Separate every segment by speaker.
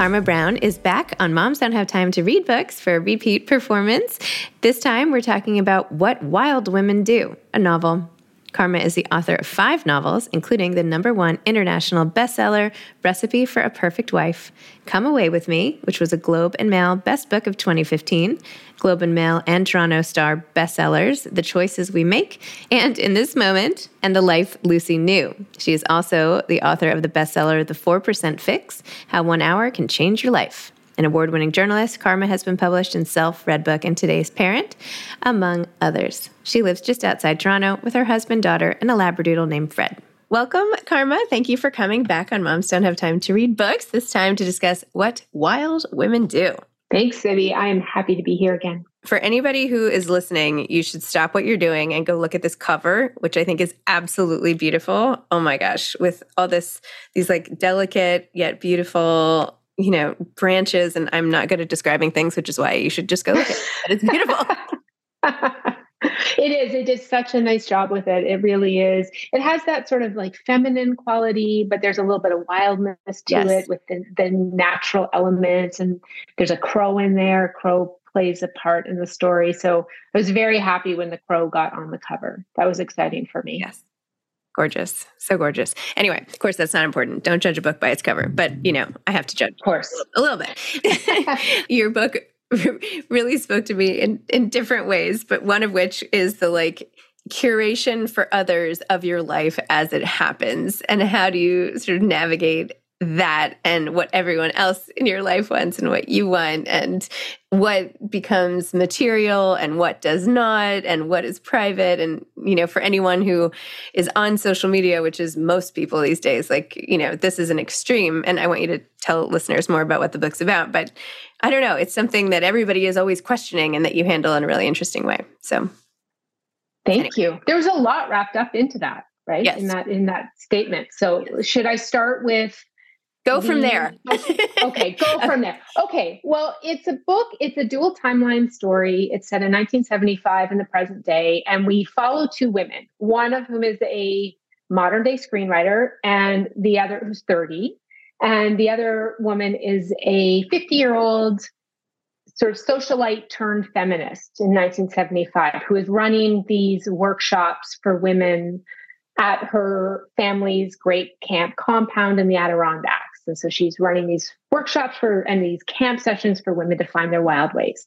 Speaker 1: Karma Brown is back on Moms Don't Have Time to Read Books for repeat performance. This time we're talking about What Wild Women Do, a novel Karma is the author of five novels, including the number one international bestseller, Recipe for a Perfect Wife, Come Away with Me, which was a Globe and Mail Best Book of 2015, Globe and Mail and Toronto Star bestsellers, The Choices We Make, and In This Moment, and The Life Lucy Knew. She is also the author of the bestseller, The 4% Fix How One Hour Can Change Your Life. An award winning journalist, Karma has been published in Self, Redbook, and Today's Parent, among others. She lives just outside Toronto with her husband, daughter, and a Labradoodle named Fred. Welcome, Karma. Thank you for coming back on Moms Don't Have Time to Read Books, this time to discuss what wild women do.
Speaker 2: Thanks, Zibby. I am happy to be here again.
Speaker 1: For anybody who is listening, you should stop what you're doing and go look at this cover, which I think is absolutely beautiful. Oh my gosh, with all this, these like delicate yet beautiful you know, branches, and I'm not good at describing things, which is why you should just go look at it. It's beautiful.
Speaker 2: it is. It does such a nice job with it. It really is. It has that sort of like feminine quality, but there's a little bit of wildness to yes. it with the, the natural elements. And there's a crow in there. Crow plays a part in the story. So I was very happy when the crow got on the cover. That was exciting for me.
Speaker 1: Yes. Gorgeous. So gorgeous. Anyway, of course, that's not important. Don't judge a book by its cover, but you know, I have to judge.
Speaker 2: Of course.
Speaker 1: A little bit. Your book really spoke to me in, in different ways, but one of which is the like curation for others of your life as it happens. And how do you sort of navigate
Speaker 3: that and what everyone else in your life wants and what you want and what becomes material and what does not and what is private. And you know for anyone who is on social media which is most people these days like you know this is an extreme. And i want you to tell listeners more about what the book's about. But i don't know it's something that everybody is always questioning and that you handle in a really interesting way. So
Speaker 2: thank anyway. you. There's a lot wrapped up into that right?
Speaker 3: Yes.
Speaker 2: in that in that statement. So should i start with
Speaker 3: Go from there.
Speaker 2: okay, go from there. Okay, well, it's a book, it's a dual timeline story. It's set in 1975 in the present day, and we follow two women, one of whom is a modern day screenwriter, and the other who's 30. And the other woman is a 50 year old sort of socialite turned feminist in 1975 who is running these workshops for women at her family's great camp compound in the Adirondacks. And so she's running these workshops for and these camp sessions for women to find their wild ways.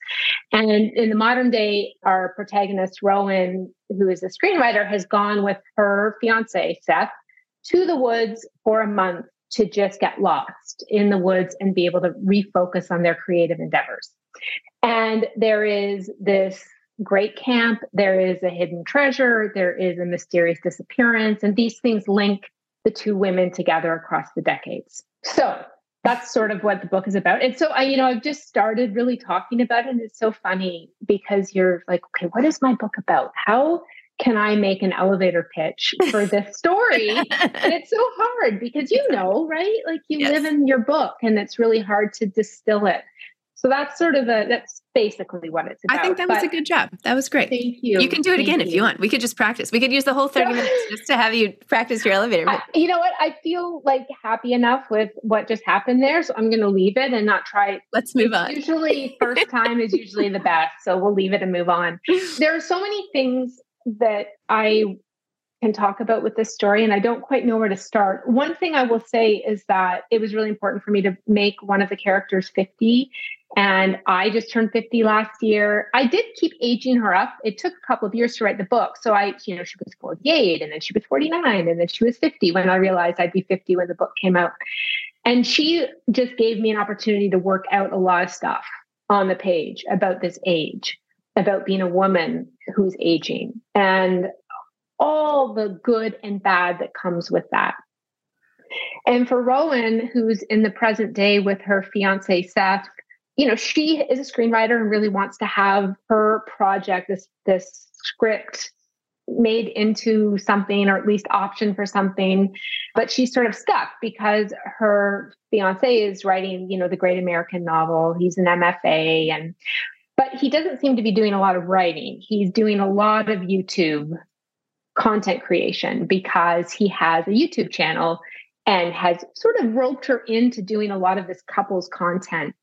Speaker 2: And in the modern day, our protagonist, Rowan, who is a screenwriter, has gone with her fiance, Seth, to the woods for a month to just get lost in the woods and be able to refocus on their creative endeavors. And there is this great camp, there is a hidden treasure, there is a mysterious disappearance, and these things link the two women together across the decades. So that's sort of what the book is about. And so I, you know, I've just started really talking about it. And it's so funny because you're like, okay, what is my book about? How can I make an elevator pitch for this story? and it's so hard because you know, right? Like you yes. live in your book and it's really hard to distill it. So that's sort of a that's basically what it's about.
Speaker 3: I think that was but a good job. That was great.
Speaker 2: Thank you.
Speaker 3: You can do it
Speaker 2: thank
Speaker 3: again
Speaker 2: you.
Speaker 3: if you want. We could just practice. We could use the whole 30 minutes just to have you practice your elevator.
Speaker 2: I, you know what? I feel like happy enough with what just happened there. So I'm going to leave it and not try.
Speaker 3: Let's move on.
Speaker 2: Usually, first time is usually the best. So we'll leave it and move on. There are so many things that I can talk about with this story, and I don't quite know where to start. One thing I will say is that it was really important for me to make one of the characters 50 and I just turned 50 last year. I did keep aging her up. It took a couple of years to write the book. So I, you know, she was 48 and then she was 49 and then she was 50 when I realized I'd be 50 when the book came out. And she just gave me an opportunity to work out a lot of stuff on the page about this age, about being a woman who's aging and all the good and bad that comes with that. And for Rowan, who's in the present day with her fiance, Seth, you know, she is a screenwriter and really wants to have her project, this this script made into something or at least option for something. But she's sort of stuck because her fiance is writing you know the great american novel. He's an mfa and but he doesn't seem to be doing a lot of writing. He's doing a lot of youtube content creation because he has a youtube channel and has sort of roped her into doing a lot of this couples content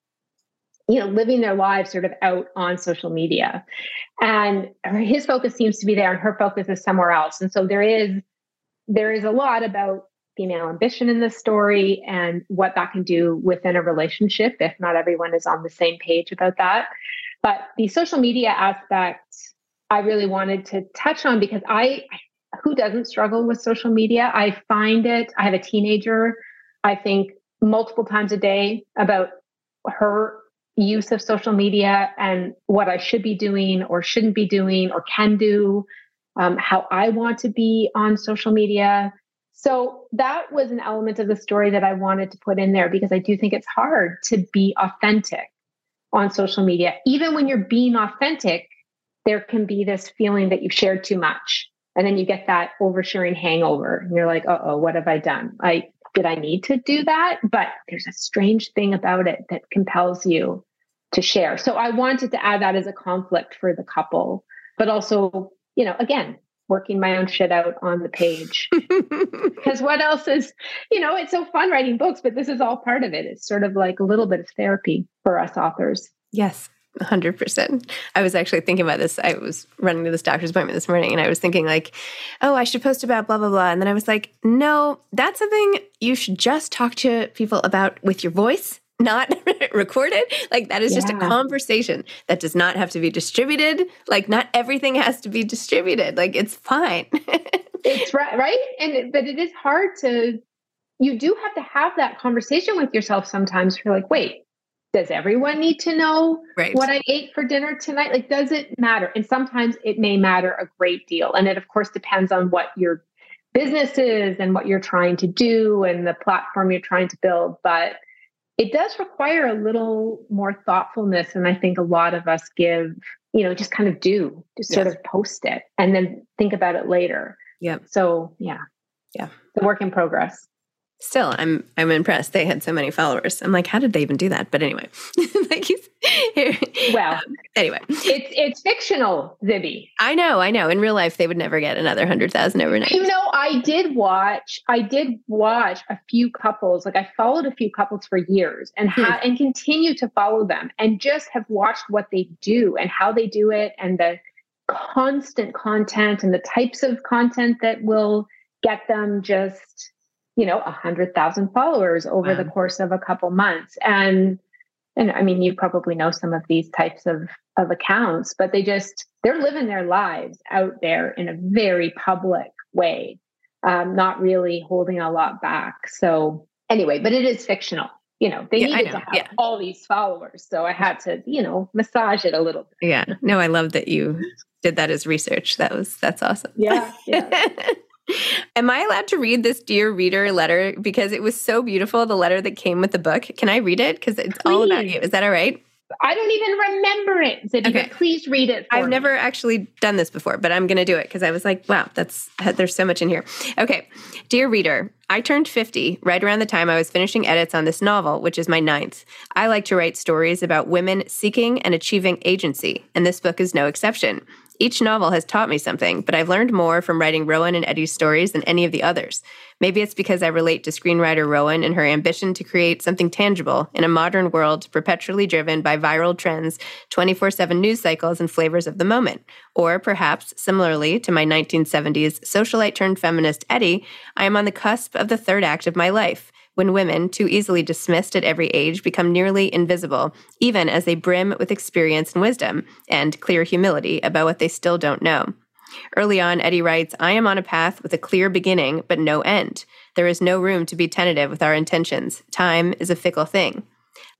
Speaker 2: you know, living their lives sort of out on social media. And his focus seems to be there and her focus is somewhere else. And so there is there is a lot about female ambition in this story and what that can do within a relationship if not everyone is on the same page about that. But the social media aspect I really wanted to touch on because I who doesn't struggle with social media? I find it, I have a teenager, I think multiple times a day about her use of social media and what I should be doing or shouldn't be doing or can do, um, how I want to be on social media. So that was an element of the story that I wanted to put in there because I do think it's hard to be authentic on social media. Even when you're being authentic, there can be this feeling that you've shared too much. And then you get that oversharing hangover. And you're like, oh, what have I done? I did I need to do that? But there's a strange thing about it that compels you to share. So I wanted to add that as a conflict for the couple, but also, you know, again, working my own shit out on the page. Because what else is, you know, it's so fun writing books, but this is all part of it. It's sort of like a little bit of therapy for us authors.
Speaker 3: Yes. 100%. I was actually thinking about this. I was running to this doctor's appointment this morning and I was thinking, like, oh, I should post about blah, blah, blah. And then I was like, no, that's something you should just talk to people about with your voice not recorded. Like that is yeah. just a conversation that does not have to be distributed. Like not everything has to be distributed. Like it's fine.
Speaker 2: it's right, right? And but it is hard to you do have to have that conversation with yourself sometimes. You're like, wait, does everyone need to know right. what I ate for dinner tonight? Like, does it matter? And sometimes it may matter a great deal. And it, of course, depends on what your business is and what you're trying to do and the platform you're trying to build. But it does require a little more thoughtfulness. And I think a lot of us give, you know, just kind of do, just yes. sort of post it and then think about it later.
Speaker 3: Yeah.
Speaker 2: So, yeah.
Speaker 3: Yeah.
Speaker 2: The work in progress
Speaker 3: still i'm i'm impressed. They had so many followers. I'm like how did they even do that? But anyway. Like
Speaker 2: well
Speaker 3: um, anyway.
Speaker 2: it's it's fictional zibby
Speaker 3: i know i know. In real life they would never get another 100000 overnight.
Speaker 2: You know i did watch i did watch a few couples like i followed a few couples for years and hmm. and continue to follow them and just have watched what they do and how they do it and the constant content and the types of content that will get them just you know, a hundred thousand followers over wow. the course of a couple months. And and I mean, you probably know some of these types of of accounts, but they just they're living their lives out there in a very public way, um, not really holding a lot back. So anyway, but it is fictional. You know, they yeah, needed know. to have yeah. all these followers, so I had to, you know, massage it a little bit.
Speaker 3: Yeah. No, I love that you did that as research. That was that's awesome.
Speaker 2: Yeah. Yeah.
Speaker 3: Am I allowed to read this dear reader letter because it was so beautiful? The letter that came with the book. Can I read it? Because it's please. all about you. Is that all right?
Speaker 2: I don't even remember it, Zibby, okay. please read it.
Speaker 3: I've
Speaker 2: me.
Speaker 3: never actually done this before, but I'm going to do it because I was like, wow, that's there's so much in here. Okay, dear reader, I turned 50 right around the time I was finishing edits on this novel, which is my ninth. I like to write stories about women seeking and achieving agency, and this book is no exception. Each novel has taught me something, but I've learned more from writing Rowan and Eddie's stories than any of the others. Maybe it's because I relate to screenwriter Rowan and her ambition to create something tangible in a modern world perpetually driven by viral trends, 24 7 news cycles, and flavors of the moment. Or perhaps, similarly to my 1970s socialite turned feminist Eddie, I am on the cusp of the third act of my life when women, too easily dismissed at every age, become nearly invisible, even as they brim with experience and wisdom and clear humility about what they still don't know. Early on, Eddie writes, I am on a path with a clear beginning, but no end. There is no room to be tentative with our intentions. Time is a fickle thing.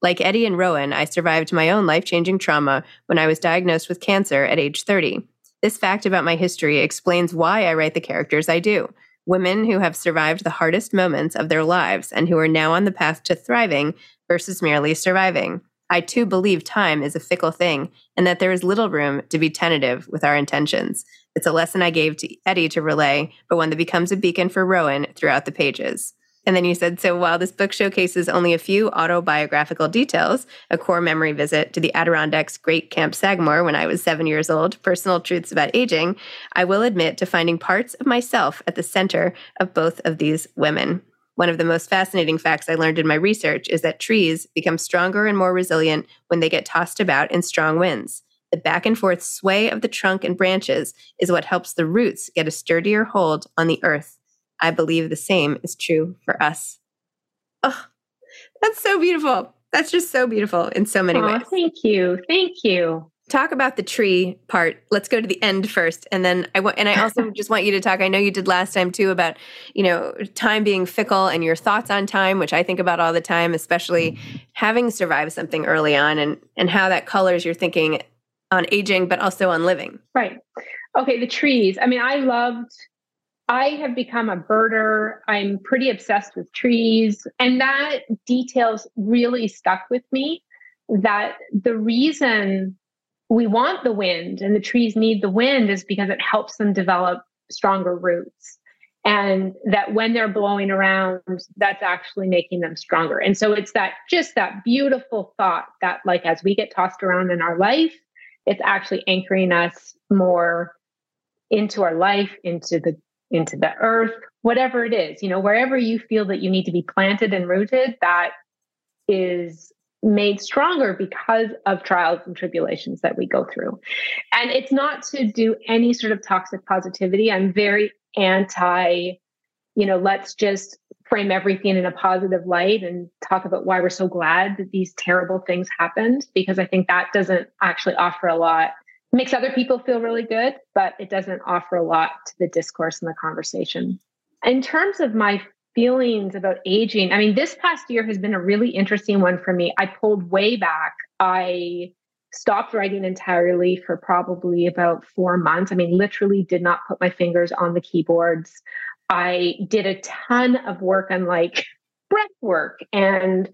Speaker 3: Like Eddie and Rowan, I survived my own life changing trauma when I was diagnosed with cancer at age 30. This fact about my history explains why I write the characters I do women who have survived the hardest moments of their lives and who are now on the path to thriving versus merely surviving. I too believe time is a fickle thing and that there is little room to be tentative with our intentions. It's a lesson I gave to Eddie to relay, but one that becomes a beacon for Rowan throughout the pages. And then you said, so while this book showcases only a few autobiographical details, a core memory visit to the Adirondacks Great Camp Sagamore when I was seven years old, personal truths about aging, I will admit to finding parts of myself at the center of both of these women. One of the most fascinating facts I learned in my research is that trees become stronger and more resilient when they get tossed about in strong winds. The back and forth sway of the trunk and branches is what helps the roots get a sturdier hold on the earth I believe the same is true for us. Oh, that's so beautiful. That's just so beautiful in so many ways.
Speaker 2: Thank you. Thank you.
Speaker 3: Talk about the tree part. Let's go to the end first, and then I want. And I also just want you to talk. I know you did last time too about you know time being fickle and your thoughts on time, which I think about all the time, especially having survived something early on, and and how that colors your thinking on aging, but also on living.
Speaker 2: Right. Okay. The trees. I mean, I loved I have become a birder. I'm pretty obsessed with trees. And that details really stuck with me that the reason we want the wind and the trees need the wind is because it helps them develop stronger roots. And that when they're blowing around, that's actually making them stronger. And so it's that just that beautiful thought that, like, as we get tossed around in our life, it's actually anchoring us more into our life, into the into the earth, whatever it is, you know, wherever you feel that you need to be planted and rooted, that is made stronger because of trials and tribulations that we go through. And it's not to do any sort of toxic positivity. I'm very anti, you know, let's just frame everything in a positive light and talk about why we're so glad that these terrible things happened, because I think that doesn't actually offer a lot makes other people feel really good, but it doesn't offer a lot to the discourse and the conversation. In terms of my feelings about aging. I mean, this past year has been a really interesting one for me. I pulled way back. I stopped writing entirely for probably about four months. I mean, literally did not put my fingers on the keyboards. I did a ton of work on like breath work and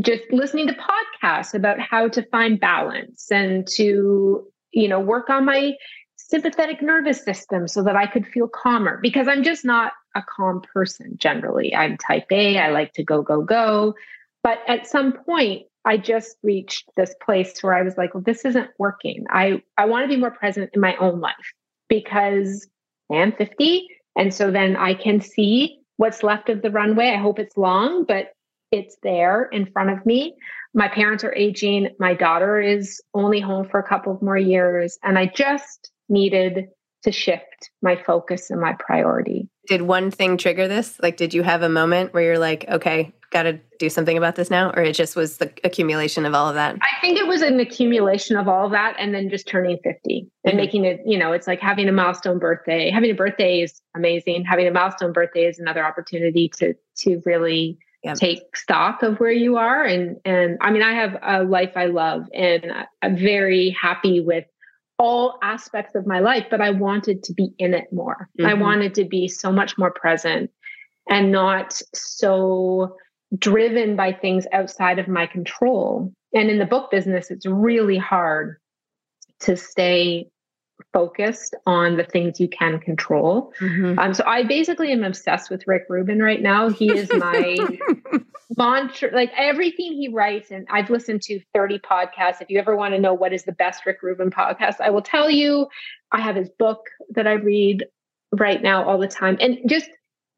Speaker 2: just listening to podcasts about how to find balance and to, you know, work on my sympathetic nervous system so that I could feel calmer because I'm just not a calm person generally. I'm type A, I like to go, go, go. But at some point, I just reached this place where I was like, well, this isn't working. I, I want to be more present in my own life because I am 50. And so then I can see what's left of the runway. I hope it's long, but it's there in front of me. My parents are aging. My daughter is only home for a couple of more years. And I just needed to shift my focus and my priority.
Speaker 3: Did one thing trigger this? Like, did you have a moment where you're like, okay, got to do something about this now? Or it just was the accumulation of all of that?
Speaker 2: I think it was an accumulation of all of that and then just turning 50 and mm-hmm. making it, you know, it's like having a milestone birthday. Having a birthday is amazing. Having a milestone birthday is another opportunity to to really yep. take stock of where you are. And and I mean, I have a life I love and I'm very happy with all aspects of my life, but I wanted to be in it more. Mm-hmm. I wanted to be so much more present and not so driven by things outside of my control. And in the book business, it's really hard to stay focused on the things you can control. Mm-hmm. Um, so I basically am obsessed with Rick Rubin right now. He is my mantra, like everything he writes. And I've listened to 30 podcasts. If you ever want to know what is the best Rick Rubin podcast, I will tell you. I have his book that I read right now all the time. And just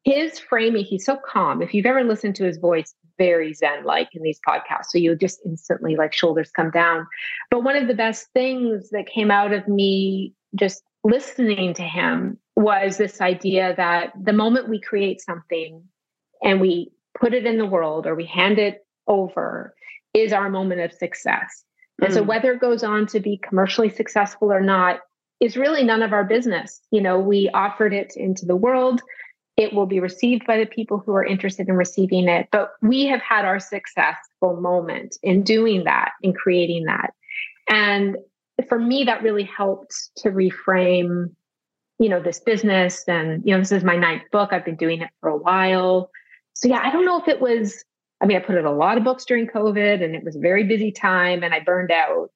Speaker 2: his framing, he's so calm. If you've ever listened to his voice, very zen like in these podcasts. So you just instantly like shoulders come down. But one of the best things that came out of me just listening to him was this idea that the moment we create something and we put it in the world or we hand it over is our moment of success. Mm. And so mm. whether it goes on to be commercially successful or not is really none of our business. You know, we offered it into the world it will be received by the people who are interested in receiving it. But we have had our successful moment in doing that, in creating that. And for me, that really helped to reframe, you know, this business. And, you know, this is my ninth book. I've been doing it for a while. So yeah, I don't know if it was, I mean, I put out a lot of books during COVID and it was a very busy time and I burned out.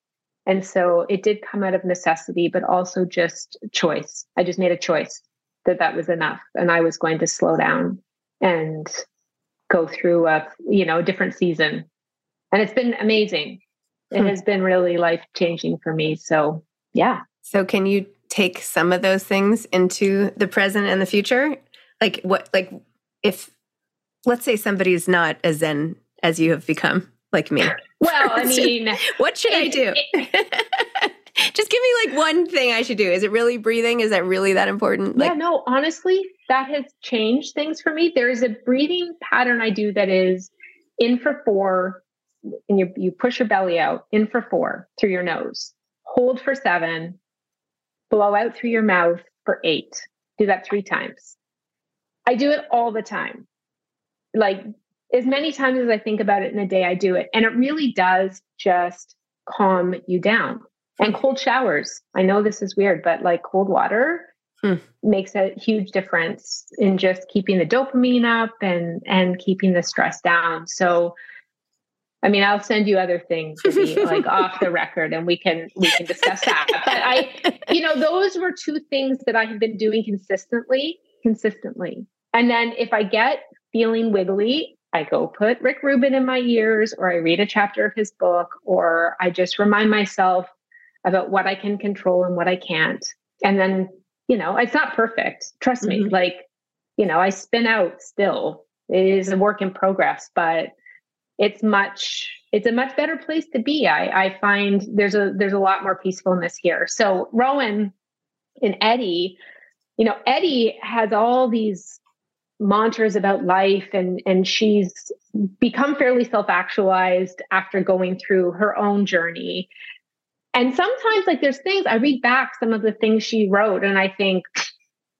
Speaker 2: And so it did come out of necessity, but also just choice. I just made a choice that that was enough and I was going to slow down and go through a you know a different season. And it's been amazing. It hmm. has been really life changing for me. So yeah.
Speaker 3: So can you take some of those things into the present and the future? Like what like if let's say somebody's not as zen as you have become, like me.
Speaker 2: Well, I mean,
Speaker 3: what should it, I do? It, Just give me like one thing I should do. Is it really breathing? Is that really that important?
Speaker 2: Like, yeah, no, honestly, that has changed things for me. There is a breathing pattern I do that is in for four, and you, you push your belly out, in for four through your nose, hold for seven, blow out through your mouth for eight. Do that three times. I do it all the time. Like as many times as I think about it in a day, I do it. And it really does just calm you down and cold showers. I know this is weird, but like cold water hmm. makes a huge difference in just keeping the dopamine up and and keeping the stress down. So I mean, I'll send you other things to be like off the record and we can we can discuss that. But I you know, those were two things that I have been doing consistently, consistently. And then if I get feeling wiggly, I go put Rick Rubin in my ears or I read a chapter of his book or I just remind myself about what I can control and what I can't. And then, you know, it's not perfect. Trust mm-hmm. me. Like, you know, I spin out still. It is a work in progress, but it's much it's a much better place to be. I, I find there's a there's a lot more peacefulness here. So Rowan and Eddie, you know, Eddie has all these mantras about life and and she's become fairly self-actualized after going through her own journey and sometimes, like, there's things I read back some of the things she wrote, and I think,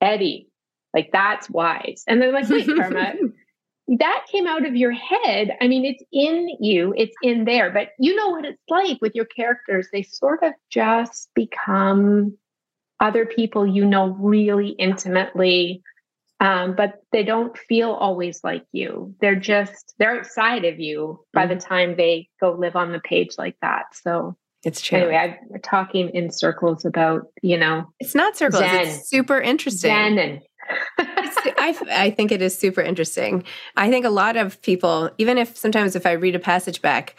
Speaker 2: Eddie, like, that's wise. And they're like, wait, Karma, that came out of your head. I mean, it's in you, it's in there, but you know what it's like with your characters. They sort of just become other people you know really intimately, um, but they don't feel always like you. They're just, they're outside of you by mm-hmm. the time they go live on the page like that. So,
Speaker 3: it's true.
Speaker 2: Anyway, I, we're talking in circles about, you know,
Speaker 3: it's not circles. Zen. It's super interesting.
Speaker 2: Zen and
Speaker 3: I, I think it is super interesting. I think a lot of people, even if sometimes if I read a passage back,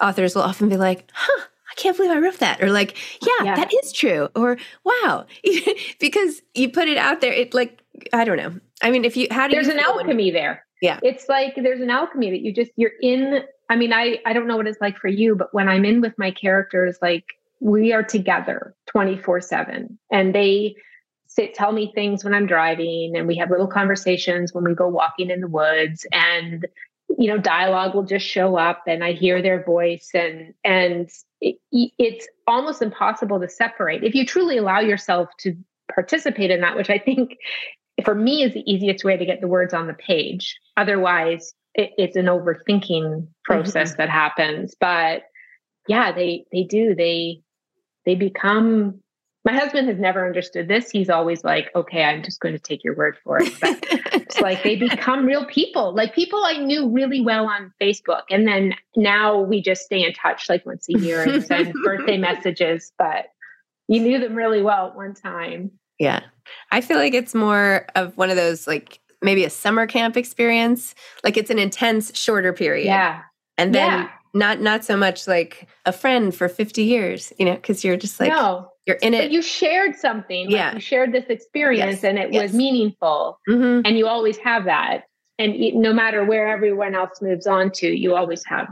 Speaker 3: authors will often be like, huh, I can't believe I wrote that. Or like, yeah, yeah. that is true. Or wow. because you put it out there, it like, I don't know. I mean, if you, how do
Speaker 2: There's
Speaker 3: you
Speaker 2: an alchemy when, there.
Speaker 3: Yeah.
Speaker 2: It's like there's an alchemy that you just, you're in. I mean, I, I don't know what it's like for you, but when I'm in with my characters, like we are together 24 7 and they, sit, tell me things when I'm driving, and we have little conversations when we go walking in the woods, and you know, dialogue will just show up, and I hear their voice, and and it, it's almost impossible to separate if you truly allow yourself to participate in that, which I think for me is the easiest way to get the words on the page. Otherwise, it, it's an overthinking process mm-hmm. that happens. But yeah, they they do they they become my husband has never understood this. He's always like, okay, I'm just going to take your word for it. But it's like they become real people, like people I knew really well on Facebook. And then now we just stay in touch like once a year and send birthday messages. But you knew them really well at one time.
Speaker 3: Yeah. I feel like it's more of one of those like maybe a summer camp experience. Like it's an intense, shorter period.
Speaker 2: Yeah.
Speaker 3: And then yeah. not not so much like a friend for 50 years, you know, because you're just like
Speaker 2: no
Speaker 3: you're in it.
Speaker 2: But you shared something.
Speaker 3: Yeah.
Speaker 2: you shared this experience yes. and it yes. was meaningful. Mm-hmm. And you always have that. And no matter where everyone else moves on to, you always have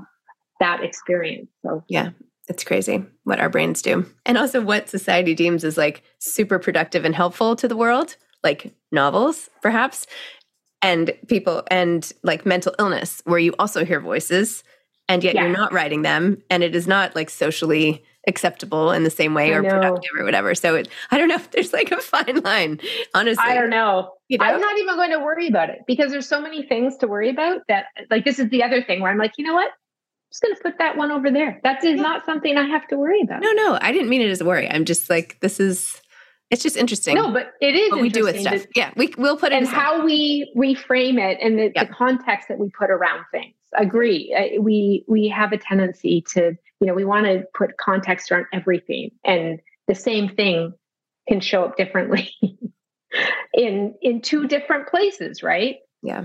Speaker 2: that experience. So,
Speaker 3: yeah, it's crazy what our brains do. And also what society deems as like super productive and helpful to the world, like novels, perhaps, and people, and like mental illness, where you also hear voices and yet yeah. you're not writing them. And it is not like socially acceptable in the same way or productive or whatever. So it, I don't know if there's like a fine line, honestly.
Speaker 2: I don't know. You know. I'm not even going to worry about it because there's so many things to worry about that like this is the other thing where I'm like, you know what? I'm just going to put that one over there. That is not something I have to worry about.
Speaker 3: No, no, I didn't mean it as a worry. I'm just like, this is, it's just interesting.
Speaker 2: No, but it is
Speaker 3: what we do with stuff. To, yeah, we we'll put it
Speaker 2: and how we reframe it and the, the context that we put around things. Agree. We we have a tendency to you know, we want to put context around everything and the same thing can show up differently in in two different places, right?
Speaker 3: Yeah.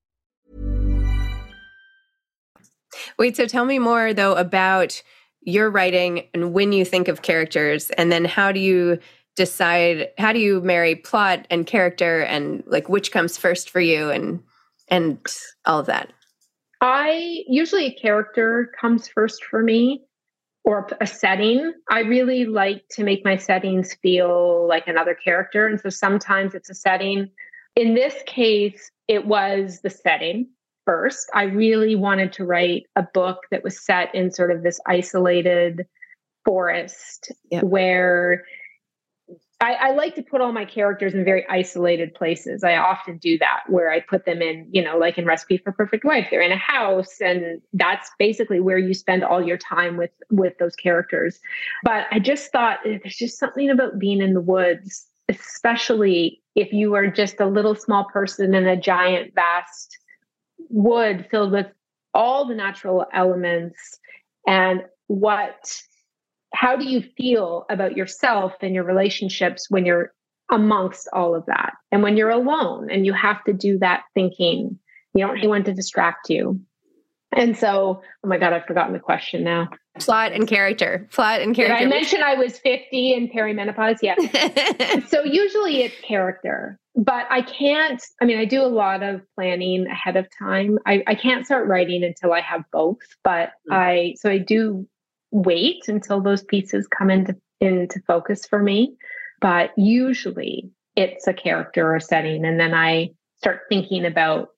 Speaker 3: Wait, so tell me more though about your writing and when you think of characters, and then how do you decide how do you marry plot and character and like which comes first for you and and all of that?
Speaker 2: I usually a character comes first for me. or a setting. I really like to make my settings feel like another character. And so sometimes it's a setting. In this case, it was the setting first. I really wanted to write a book that was set in sort of this isolated forest yep. where I, I, like to put all my characters in very isolated places. I often do that where I put them in, you know, like in Recipe for Perfect Wife, they're in a house, and that's basically where you spend all your time with with those characters. But I just thought eh, there's just something about being in the woods, especially if you are just a little small person in a giant, vast wood filled with all the natural elements and what how do you feel about yourself and your relationships when you're amongst all of that? And when you're alone and you have to do that thinking you don't want to distract you and so oh my god i've forgotten the question now
Speaker 3: plot and character plot and character
Speaker 2: Did i mentioned i was 50 and perimenopause yeah so usually it's character but i can't i mean i do a lot of planning ahead of time i, I can't start writing until i have both but mm-hmm. i so i do wait until those pieces come into into focus for me. But usually it's a character or setting. And then I start thinking about,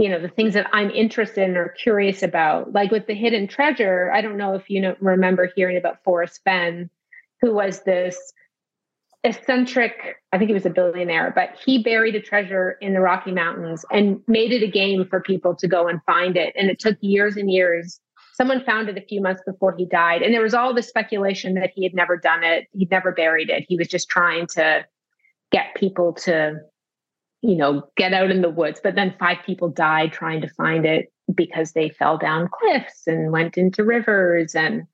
Speaker 2: you know, the things that I'm interested in or curious about. Like with the hidden treasure, I don't know if you know remember hearing about Forrest Fenn, who was this eccentric, I think he was a billionaire, but he buried a treasure in the Rocky Mountains and made it a game for people to go and find it. And it took years and years someone found it a few months before he died and there was all the speculation that he had never done it he'd never buried it he was just trying to get people to you know get out in the woods but then five people died trying to find it because they fell down cliffs and went into rivers and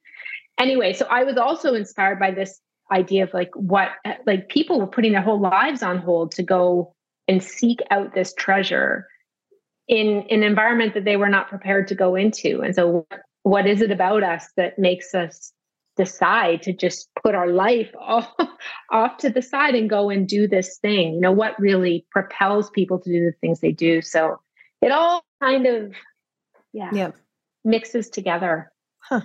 Speaker 2: anyway so i was also inspired by this idea of like what like people were putting their whole lives on hold to go and seek out this treasure in an environment that they were not prepared to go into. And so what is it about us that makes us decide to just put our life off, off to the side and go and do this thing you know what really propels people to do the things they do. So it all kind of yeah yep. mixes together.
Speaker 3: Huh.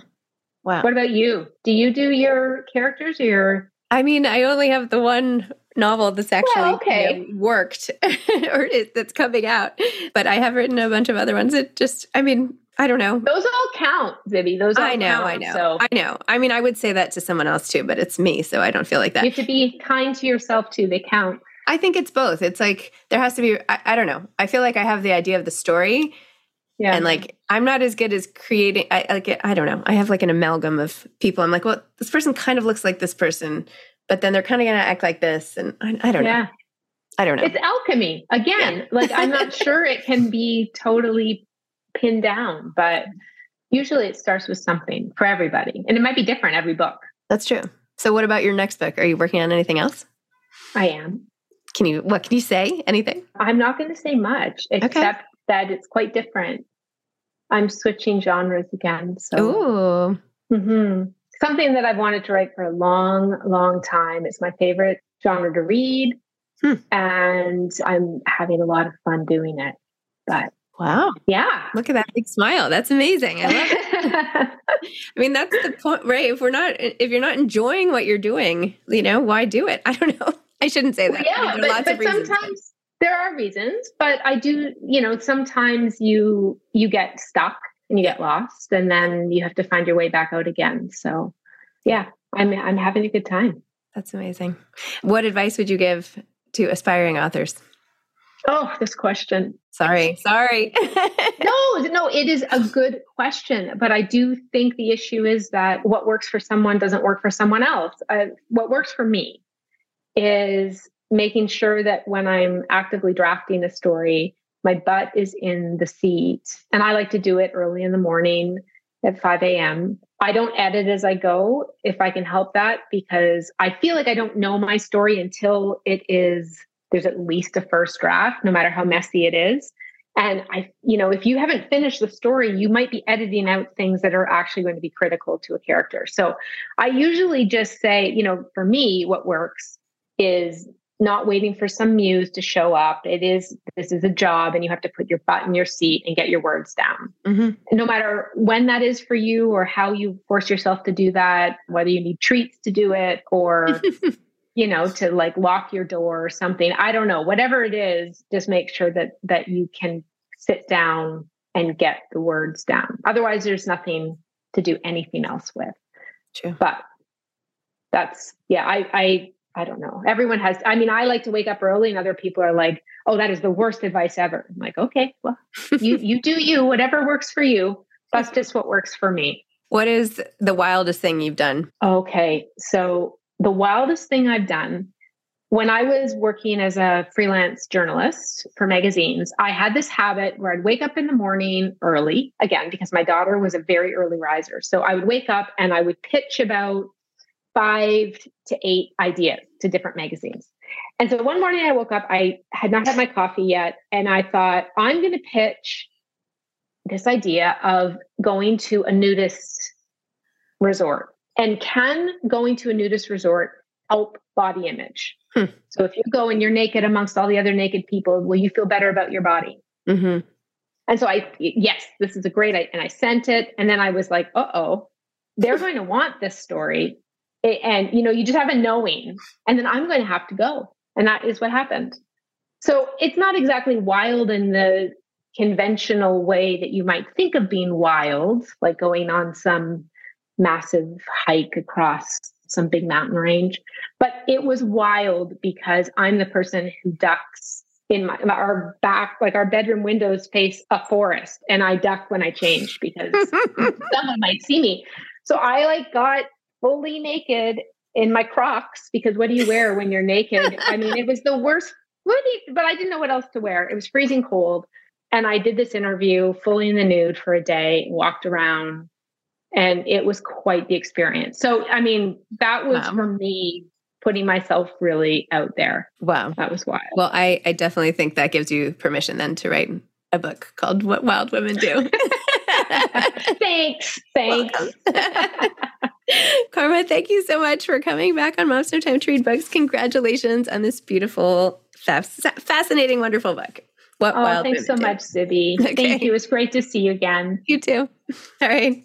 Speaker 3: Wow.
Speaker 2: What about you? Do you do your characters or your
Speaker 3: i mean i only have the one novel that's actually well, okay. You know, worked or it, that's coming out but i have written a bunch of other ones. It just i mean I don't know.
Speaker 2: Those all count, Zibby. Those all
Speaker 3: I know,
Speaker 2: count,
Speaker 3: I know. So. I know. I mean, I would say that to someone else too, but it's me, so I don't feel like that.
Speaker 2: You have to be kind to yourself too. They count.
Speaker 3: I think it's both. It's like there has to be I, I don't know. I feel like I have the idea of the story. Yeah. And like I'm not as good as creating I like I don't know. I have like an amalgam of people. I'm like, well, this person kind of looks like this person, but then they're kind of going to act like this and I, I don't yeah. know. I don't know.
Speaker 2: It's alchemy. Again, yeah. like I'm not sure it can be totally pinned down, but usually it starts with something for everybody. And it might be different every book.
Speaker 3: That's true. So what about your next book? Are you working on anything else?
Speaker 2: I am.
Speaker 3: Can you what can you say? Anything?
Speaker 2: I'm not going to say much except okay. that it's quite different. I'm switching genres again. So
Speaker 3: Ooh.
Speaker 2: Mm-hmm. Something that I've wanted to write for a long, long time. It's my favorite genre to read. Hmm. And I'm having a lot of fun doing it. But
Speaker 3: Wow.
Speaker 2: Yeah.
Speaker 3: Look at that big smile. That's amazing. I love it. I mean, that's the point, right? If we're not, if you're not enjoying what you're doing, you know, why do it? I don't know. I shouldn't say that.
Speaker 2: yeah, but, but sometimes there are reasons, but I do, you know, sometimes you, you get stuck and you get lost and then you have to find your way back out again. So yeah, I'm, I'm having a good time.
Speaker 3: That's amazing. What advice would you give to aspiring authors?
Speaker 2: Oh, this question.
Speaker 3: Sorry, sorry.
Speaker 2: no, no, it is a good question. But I do think the issue is that what works for someone doesn't work for someone else. Uh, what works for me is making sure that when I'm actively drafting a story, my butt is in the seat. And I like to do it early in the morning at 5 a.m. I don't edit as I go if I can help that because I feel like I don't know my story until it is there's at least a first draft, no matter how messy it is. And I, you know, if you haven't finished the story, you might be editing out things that are actually going to be critical to a character. So I usually just say, you know, for me, what works is not waiting for some muse to show up. It is this is a job, and you have to put your butt in your seat and get your words down. Mm-hmm. No matter when that is for you or how you force yourself to do that, whether you need treats to do it or you know to like lock your door or something. I don't know. Whatever it is, just make sure that that you can sit down and get the words down. Otherwise, there's nothing to do anything else with.
Speaker 3: True.
Speaker 2: But that's yeah, I I I don't know. Everyone has I mean, I like to wake up early and other people are like, "Oh, that is the worst advice ever." I'm like, "Okay, well, you you do you, whatever works for you. That's just what works for me."
Speaker 3: What is the wildest thing you've done?
Speaker 2: Okay. So, the wildest thing I've done when I was working as a freelance journalist for magazines, I had this habit where I'd wake up in the morning early, again, because my daughter was a very early riser. So I would wake up and I would pitch about five to eight ideas to different magazines. And so one morning I woke up, I had not had my coffee yet, and I thought, I'm going to pitch this idea of going to a nudist resort. And can going to a nudist resort help body image? Hmm. So if you go and you're naked amongst all the other naked people, will you feel better about your body? Mm-hmm. And so I, yes, this is a great, and I sent it. And then I was like, uh oh, they're going to want this story. And, you know, you just have a knowing. And then I'm going to have to go. And that is what happened. So it's not exactly wild in the conventional way that you might think of being wild, like going on some massive hike across some big mountain range. But it was wild because I'm the person who ducks in my our back, like our bedroom windows face a forest, and I duck when I change because someone might see me. So I like got fully naked in my Crocs because what do you wear when you're naked? I mean, it was the worst. But I didn't know what else to wear. It was freezing cold. And I did this interview fully in the nude for a day, walked around, and it was quite the experience. So, I mean, that was wow. for me putting myself really out there.
Speaker 3: Wow.
Speaker 2: That was wild.
Speaker 3: Well, I, I definitely think that gives you permission then to write a book called What Wild Women Do.
Speaker 2: thanks. Thanks.
Speaker 3: Karma, thank you so much for coming back on Moms No Time to Read Books. Congratulations on this beautiful, fascinating, wonderful book.
Speaker 2: What oh, Wild thanks so Do. much, Zibby. Okay. Thank you. It was great to see you again.
Speaker 3: You too. All right.